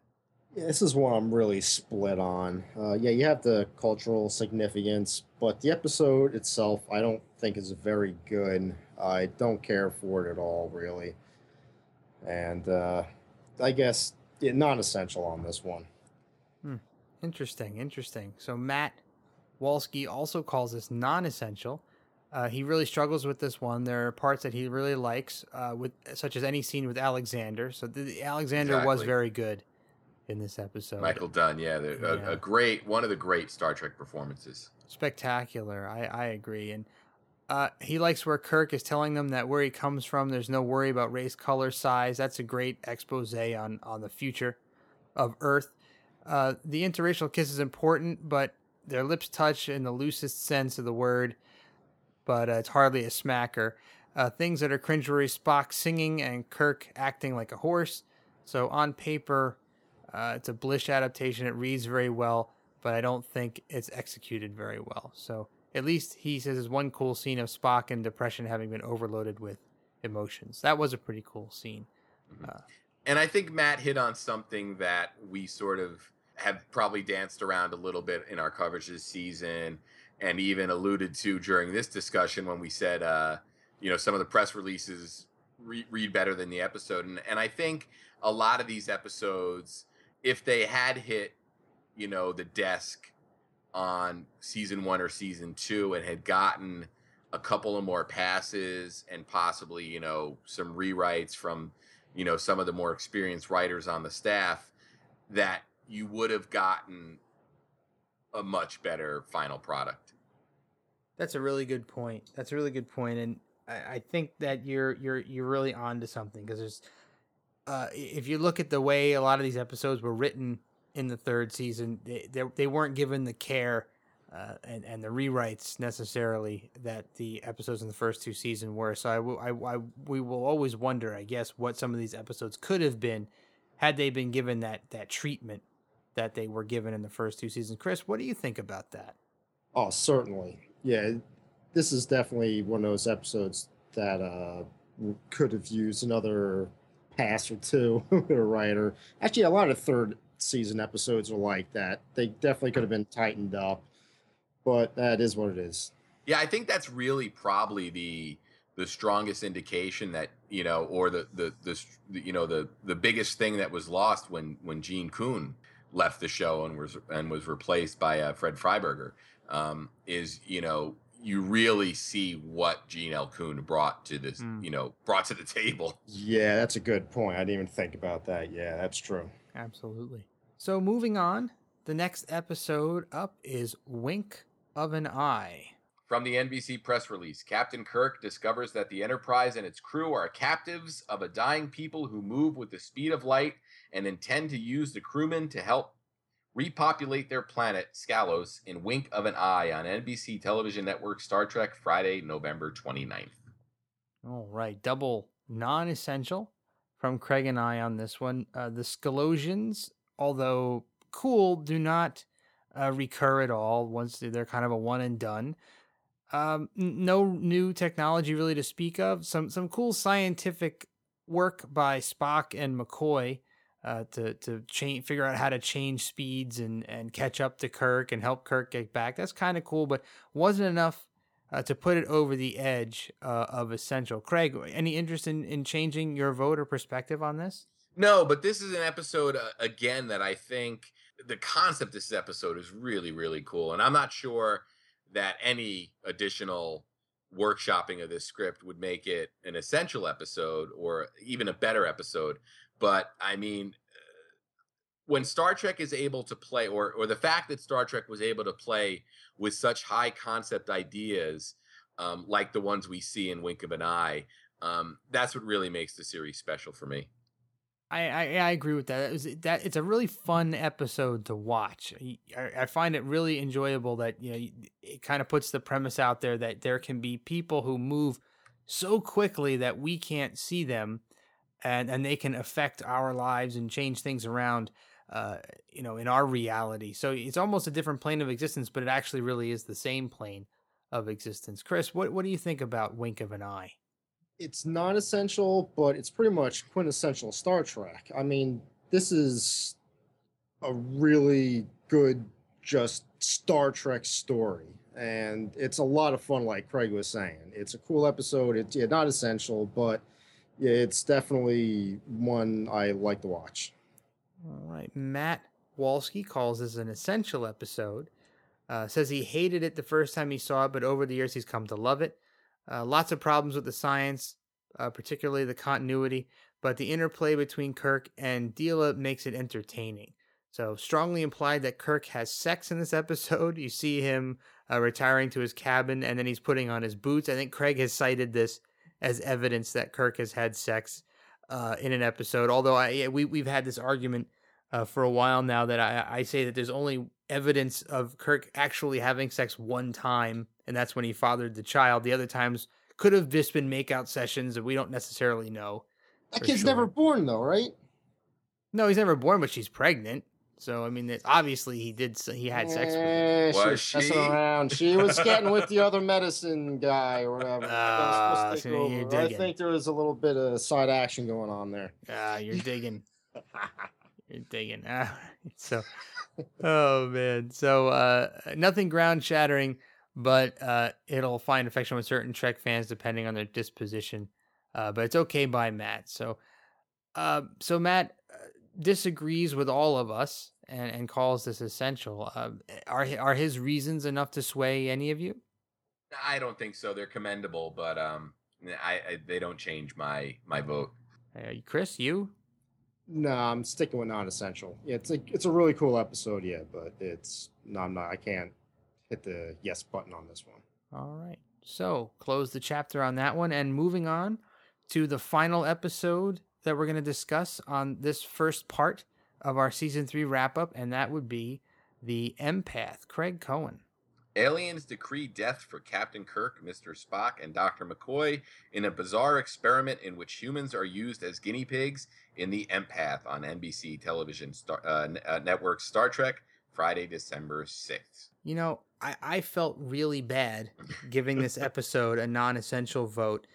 Speaker 4: Yeah, this is one I'm really split on. Uh, yeah, you have the cultural significance, but the episode itself, I don't think is very good. I don't care for it at all, really. And uh, I guess yeah, non-essential on this one.
Speaker 2: Hmm. Interesting, interesting. So Matt Walsky also calls this non-essential. Uh, he really struggles with this one. There are parts that he really likes, uh, with such as any scene with Alexander. So the, the Alexander exactly. was very good in this episode.
Speaker 3: Michael Dunn, yeah, yeah. A, a, great one of the great Star Trek performances.
Speaker 2: Spectacular. I I agree, and uh, he likes where Kirk is telling them that where he comes from, there's no worry about race, color, size. That's a great expose on on the future of Earth. Uh, the interracial kiss is important, but their lips touch in the loosest sense of the word, but uh, it's hardly a smacker. Uh, things that are cringeworthy: Spock singing and Kirk acting like a horse. So on paper, uh, it's a Blish adaptation. It reads very well, but I don't think it's executed very well. So at least he says there's one cool scene of Spock and depression having been overloaded with emotions. That was a pretty cool scene.
Speaker 3: Mm-hmm. Uh, and I think Matt hit on something that we sort of have probably danced around a little bit in our coverage this season and even alluded to during this discussion when we said, uh, you know, some of the press releases re- read better than the episode. And, and I think a lot of these episodes, if they had hit, you know, the desk on season one or season two and had gotten a couple of more passes and possibly, you know, some rewrites from, you know, some of the more experienced writers on the staff, that you would have gotten a much better final product.
Speaker 2: That's a really good point. That's a really good point, and I, I think that you're you're you're really on to something because there's, uh, if you look at the way a lot of these episodes were written in the third season. They they, they weren't given the care uh, and and the rewrites necessarily that the episodes in the first two seasons were. So I, w- I, I we will always wonder, I guess, what some of these episodes could have been had they been given that that treatment that they were given in the first two seasons. Chris, what do you think about that?
Speaker 4: Oh, certainly. Yeah, this is definitely one of those episodes that uh, could have used another pass or two with a writer. Actually, a lot of third season episodes are like that. They definitely could have been tightened up, but that is what it is.
Speaker 3: Yeah, I think that's really probably the the strongest indication that you know, or the the the you know the the biggest thing that was lost when when Gene Coon left the show and was and was replaced by uh, Fred Freiberger um, is you know you really see what Gene L. Coon brought to this, mm. you know, brought to the table.
Speaker 4: Yeah, that's a good point. I didn't even think about that. Yeah, that's true.
Speaker 2: Absolutely. So moving on, the next episode up is Wink of an Eye.
Speaker 3: From the NBC press release, Captain Kirk discovers that the Enterprise and its crew are captives of a dying people who move with the speed of light and intend to use the crewmen to help repopulate their planet, Scalos, in Wink of an Eye on NBC television network Star Trek Friday, November 29th.
Speaker 2: All right, double non essential from Craig and I on this one. Uh, the Scalosians although cool, do not uh, recur at all. Once they're kind of a one and done. Um, no new technology really to speak of. Some some cool scientific work by Spock and McCoy uh, to to change, figure out how to change speeds and and catch up to Kirk and help Kirk get back. That's kind of cool, but wasn't enough uh, to put it over the edge uh, of essential. Craig, any interest in in changing your vote or perspective on this?
Speaker 3: No, but this is an episode uh, again that I think the concept of this episode is really really cool, and I'm not sure that any additional workshopping of this script would make it an essential episode or even a better episode. But I mean, when Star Trek is able to play, or or the fact that Star Trek was able to play with such high concept ideas, um, like the ones we see in Wink of an Eye, um, that's what really makes the series special for me.
Speaker 2: I, I, I agree with that. It was, that it's a really fun episode to watch. I, I find it really enjoyable that you know it kind of puts the premise out there that there can be people who move so quickly that we can't see them, and and they can affect our lives and change things around. Uh, you know, in our reality. So it's almost a different plane of existence, but it actually really is the same plane of existence. Chris, what what do you think about Wink of an Eye?
Speaker 4: it's not essential, but it's pretty much quintessential Star Trek. I mean, this is a really good, just Star Trek story. And it's a lot of fun, like Craig was saying. It's a cool episode. It's yeah, not essential, but yeah, it's definitely one I like to watch.
Speaker 2: All right. Matt Walsky calls this an essential episode. Uh, says he hated it the first time he saw it, but over the years he's come to love it. Uh, lots of problems with the science, uh, particularly the continuity, but the interplay between Kirk and Deela makes it entertaining. So, strongly implied that Kirk has sex in this episode. You see him uh, retiring to his cabin and then he's putting on his boots. I think Craig has cited this as evidence that Kirk has had sex uh, in an episode. Although I, we, we've had this argument uh, for a while now that I, I say that there's only evidence of Kirk actually having sex one time and that's when he fathered the child. The other times could have just been makeout sessions, and we don't necessarily know.
Speaker 4: That kid's sure. never born, though, right?
Speaker 2: No, he's never born, but she's pregnant. So I mean, obviously he did. He had sex with her.
Speaker 4: Was she messing around? She was getting with the other medicine guy or whatever. Uh, so I think there was a little bit of side action going on there.
Speaker 2: Ah, uh, you're digging. you're digging. Uh, so, oh man. So uh, nothing ground shattering but uh, it'll find affection with certain Trek fans depending on their disposition. Uh, but it's okay by Matt. So, uh, so Matt uh, disagrees with all of us and, and calls this essential. Uh, are are his reasons enough to sway any of you?
Speaker 3: I don't think so. They're commendable, but um, I, I they don't change my my vote.
Speaker 2: Hey, Chris, you?
Speaker 4: No, I'm sticking with non-essential. Yeah, it's a it's a really cool episode, yeah, but it's no, I'm not. I can't hit the yes button on this one.
Speaker 2: All right. So close the chapter on that one and moving on to the final episode that we're going to discuss on this first part of our season three wrap up, and that would be the empath, Craig Cohen.
Speaker 3: Aliens decree death for Captain Kirk, Mr. Spock, and Dr. McCoy in a bizarre experiment in which humans are used as guinea pigs in the Empath on NBC television star, uh, uh, network Star Trek, Friday, December 6th.
Speaker 2: You know, I, I felt really bad giving this episode a non essential vote.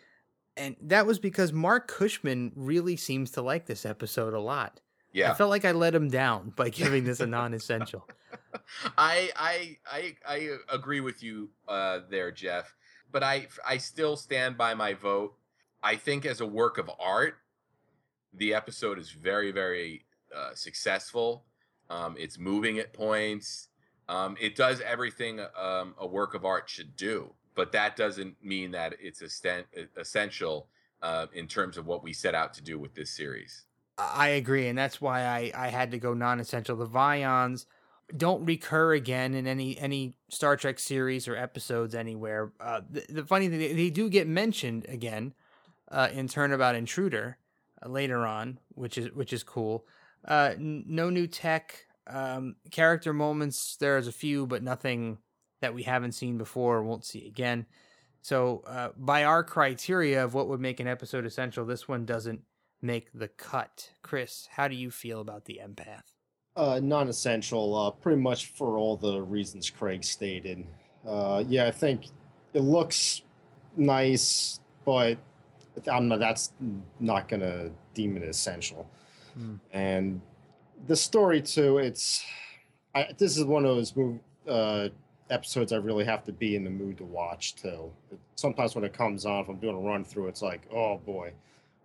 Speaker 2: And that was because Mark Cushman really seems to like this episode a lot. Yeah. I felt like I let him down by giving this a non essential.
Speaker 3: I, I I I agree with you uh, there, Jeff. But I I still stand by my vote. I think as a work of art, the episode is very very uh, successful. Um, it's moving at points. Um, it does everything um, a work of art should do, but that doesn't mean that it's essential uh, in terms of what we set out to do with this series.
Speaker 2: I agree, and that's why I, I had to go non-essential. The Vians don't recur again in any any Star Trek series or episodes anywhere. Uh, the, the, funny thing, they, they, do get mentioned again uh, in Turnabout Intruder uh, later on, which is which is cool. Uh, n- no new tech. Um, character moments, there's a few, but nothing that we haven't seen before or won't see again. So, uh, by our criteria of what would make an episode essential, this one doesn't make the cut. Chris, how do you feel about the empath?
Speaker 4: Uh, non-essential, uh, pretty much for all the reasons Craig stated. Uh, yeah, I think it looks nice, but I'm not, that's not gonna deem it essential.
Speaker 2: Hmm.
Speaker 4: And the story too, it's I, this is one of those move, uh, episodes I really have to be in the mood to watch too. Sometimes when it comes on, if I'm doing a run through, it's like, oh boy.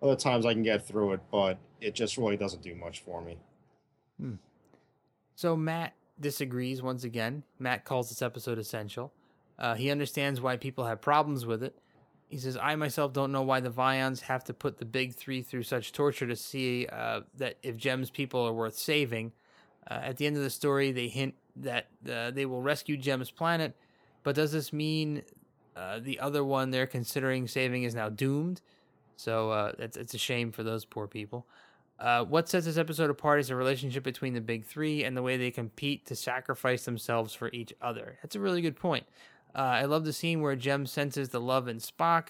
Speaker 4: Other times I can get through it, but it just really doesn't do much for me.
Speaker 2: So Matt disagrees once again. Matt calls this episode essential. Uh, he understands why people have problems with it. He says, I myself don't know why the Vians have to put the big three through such torture to see uh, that if Gem's people are worth saving. Uh, at the end of the story, they hint that uh, they will rescue Gem's planet, but does this mean uh, the other one they're considering saving is now doomed? So uh, it's, it's a shame for those poor people. Uh, what sets this episode apart is the relationship between the big three and the way they compete to sacrifice themselves for each other. That's a really good point. Uh, I love the scene where Gem senses the love in Spock.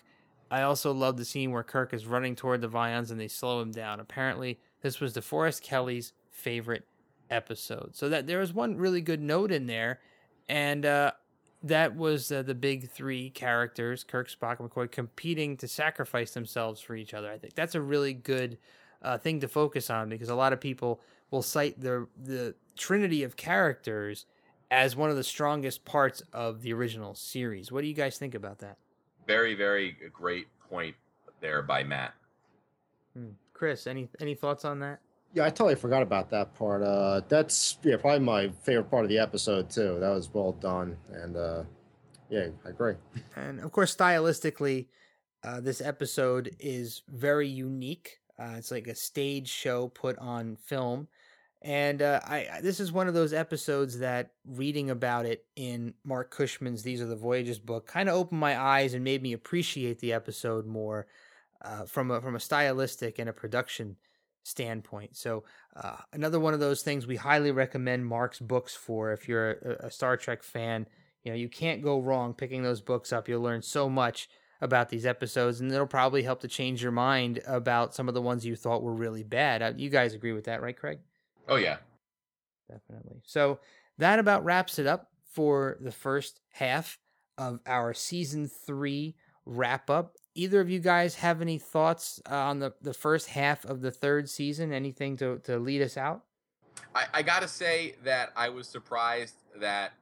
Speaker 2: I also love the scene where Kirk is running toward the Vians and they slow him down. Apparently, this was DeForest Kelley's favorite episode. So that there was one really good note in there, and uh, that was uh, the big three characters, Kirk, Spock, and McCoy, competing to sacrifice themselves for each other. I think that's a really good uh, thing to focus on because a lot of people will cite the the trinity of characters as one of the strongest parts of the original series. What do you guys think about that?
Speaker 3: Very, very great point there by Matt.
Speaker 2: Hmm. Chris, any any thoughts on that?
Speaker 4: Yeah, I totally forgot about that part. Uh, that's yeah, probably my favorite part of the episode too. That was well done, and uh, yeah, I agree.
Speaker 2: And of course, stylistically, uh, this episode is very unique. Uh, it's like a stage show put on film, and uh, I this is one of those episodes that reading about it in Mark Cushman's "These Are the Voyages" book kind of opened my eyes and made me appreciate the episode more uh, from a from a stylistic and a production standpoint. So uh, another one of those things we highly recommend Mark's books for if you're a, a Star Trek fan. You know, you can't go wrong picking those books up. You'll learn so much about these episodes, and it'll probably help to change your mind about some of the ones you thought were really bad. Uh, You guys agree with that, right, Craig?
Speaker 3: Oh yeah,
Speaker 2: Definitely. So that about wraps it up for the first half of our season three wrap up. Either of you guys have any thoughts uh, on the, the first half of the third season? Anything to, to lead us out?
Speaker 3: I, I gotta say that I was surprised that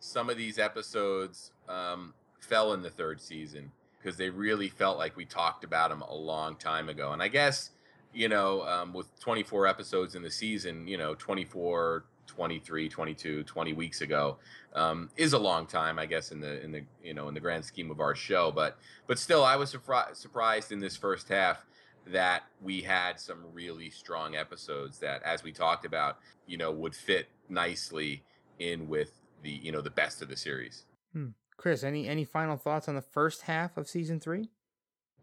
Speaker 3: some of these episodes um, fell in the third season because they really felt like we talked about them a long time ago. And I guess you know, um, with 24 episodes in the season, you know, 24, 23, 22, 20 weeks ago um, is a long time, I guess, in the in the you know in the grand scheme of our show. But but still, I was surpri- surprised in this first half that we had some really strong episodes that, as we talked about, you know, would fit nicely in with the you know the best of the series. hmm.
Speaker 2: Chris, any any final thoughts on the first half of season three?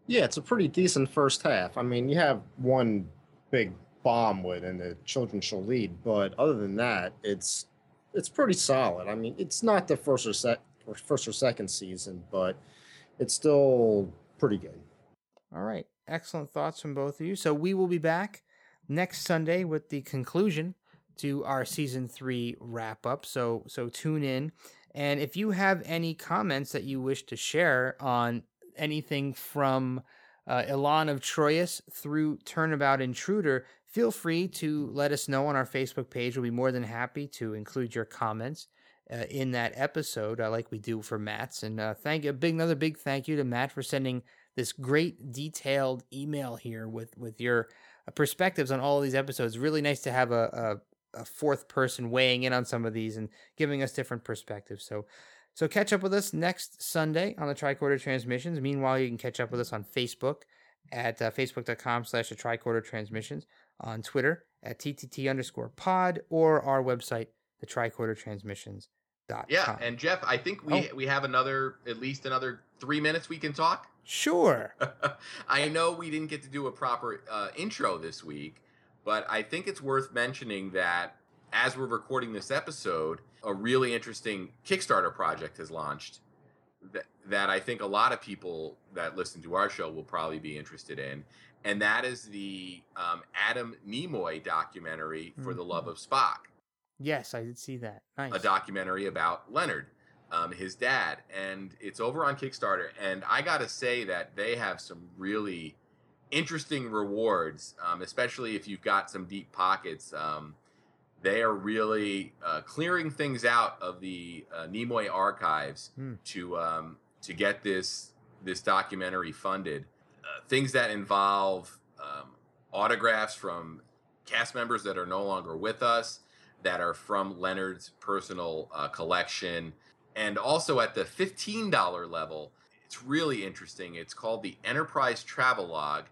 Speaker 4: Yeah, it's a pretty decent first half. I mean, you have one big bomb with, and the children shall lead. But other than that, it's it's pretty solid. I mean, it's not the first or sec or first or second season, but it's still pretty good.
Speaker 2: All right. Excellent thoughts from both of you. So we will be back next Sunday with the conclusion to our season three wrap up. So so tune in. And if you have any comments that you wish to share on anything from uh, Elaan of Troyius through Turnabout Intruder, feel free to let us know on our Facebook page. We'll be more than happy to include your comments uh, in that episode, uh, like we do for Matt's. And uh, thank you, a big another big thank you to Matt for sending this great detailed email here with with your uh, perspectives on all of these episodes. Really nice to have a, a, a fourth person weighing in on some of these and giving us different perspectives. So. So catch up with us next Sunday on the Tricorder Transmissions. Meanwhile, you can catch up with us on Facebook at uh, facebook.com slash the Tricorder Transmissions, on Twitter at TTT underscore pod, or our website, the Tricorder Transmissions.com.
Speaker 3: Yeah, and Jeff, I think we
Speaker 2: Oh.
Speaker 3: we have another at least another three minutes we can talk.
Speaker 2: Sure.
Speaker 3: I know we didn't get to do a proper uh, intro this week, but I think it's worth mentioning that as we're recording this episode, a really interesting Kickstarter project has launched that, that I think a lot of people that listen to our show will probably be interested in. And that is the um, Adam Nimoy documentary for
Speaker 2: Mm.
Speaker 3: the love of Spock.
Speaker 2: Yes, I did see that. Nice.
Speaker 3: a documentary about Leonard, um, his dad, and it's over on Kickstarter. And I got to say that they have some really interesting rewards, um, especially if you've got some deep pockets. Um, they are really uh, clearing things out of the uh, Nimoy archives
Speaker 2: Hmm.
Speaker 3: to um, to get this this documentary funded. Uh, things that involve um, autographs from cast members that are no longer with us, that are from Leonard's personal uh, collection, and also at the fifteen dollar level, it's really interesting. It's called the Enterprise Travelogue,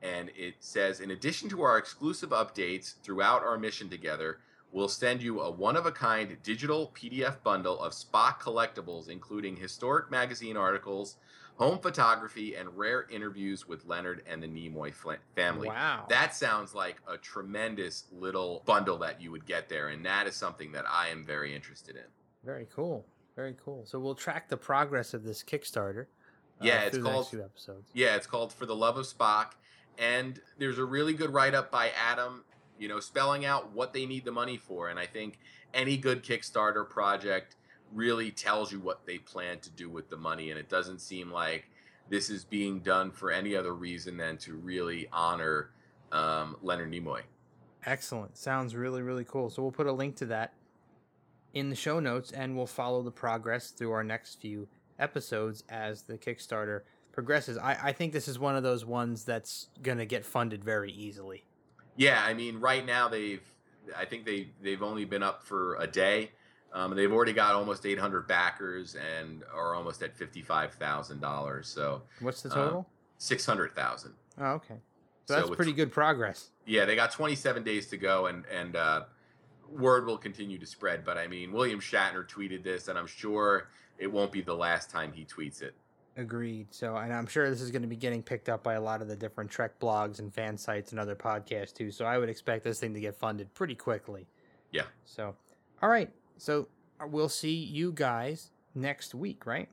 Speaker 3: and it says in addition to our exclusive updates throughout our mission together. We'll send you a one of a kind digital PDF bundle of Spock collectibles, including historic magazine articles, home photography, and rare interviews with Leonard and the Nimoy family.
Speaker 2: Wow.
Speaker 3: That sounds like a tremendous little bundle that you would get there, and that is something that I am very interested in.
Speaker 2: Very cool. Very cool. So we'll track the progress of this Kickstarter. uh,
Speaker 3: Yeah, it's
Speaker 2: through the next
Speaker 3: called-
Speaker 2: few episodes.
Speaker 3: Yeah, it's called For the Love of Spock, and there's a really good write up by Adam, you know, spelling out what they need the money for. And I think any good Kickstarter project really tells you what they plan to do with the money, and it doesn't seem like this is being done for any other reason than to really honor um, Leonard Nimoy.
Speaker 2: Excellent. Sounds really, really cool. So we'll put a link to that in the show notes and we'll follow the progress through our next few episodes as the Kickstarter progresses. I, I think this is one of those ones that's going to get funded very easily.
Speaker 3: Yeah, I mean, right now they've, I think they they've only been up for a day. Um, they've already got almost 800 backers and are almost at fifty-five thousand dollars. So
Speaker 2: What's the
Speaker 3: Uh,
Speaker 2: total?
Speaker 3: six hundred thousand.
Speaker 2: oh, okay. So
Speaker 3: so
Speaker 2: that's
Speaker 3: with-
Speaker 2: pretty good progress.
Speaker 3: Yeah, they got 27 days to go, and and uh, word will continue to spread. But I mean, William Shatner tweeted this, and I'm sure it won't be the last time he tweets it.
Speaker 2: Agreed. So, and I'm sure this is going to be getting picked up by a lot of the different Trek blogs and fan sites and other podcasts too. So, I would expect this thing to get funded pretty quickly.
Speaker 3: Yeah.
Speaker 2: So, all right. So, uh, we'll see you guys next week, right?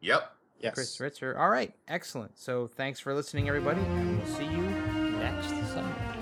Speaker 3: Yep.
Speaker 4: Yes.
Speaker 2: Chris Ritzer. All right. Excellent. So, thanks for listening, everybody, and we'll see you next Sunday.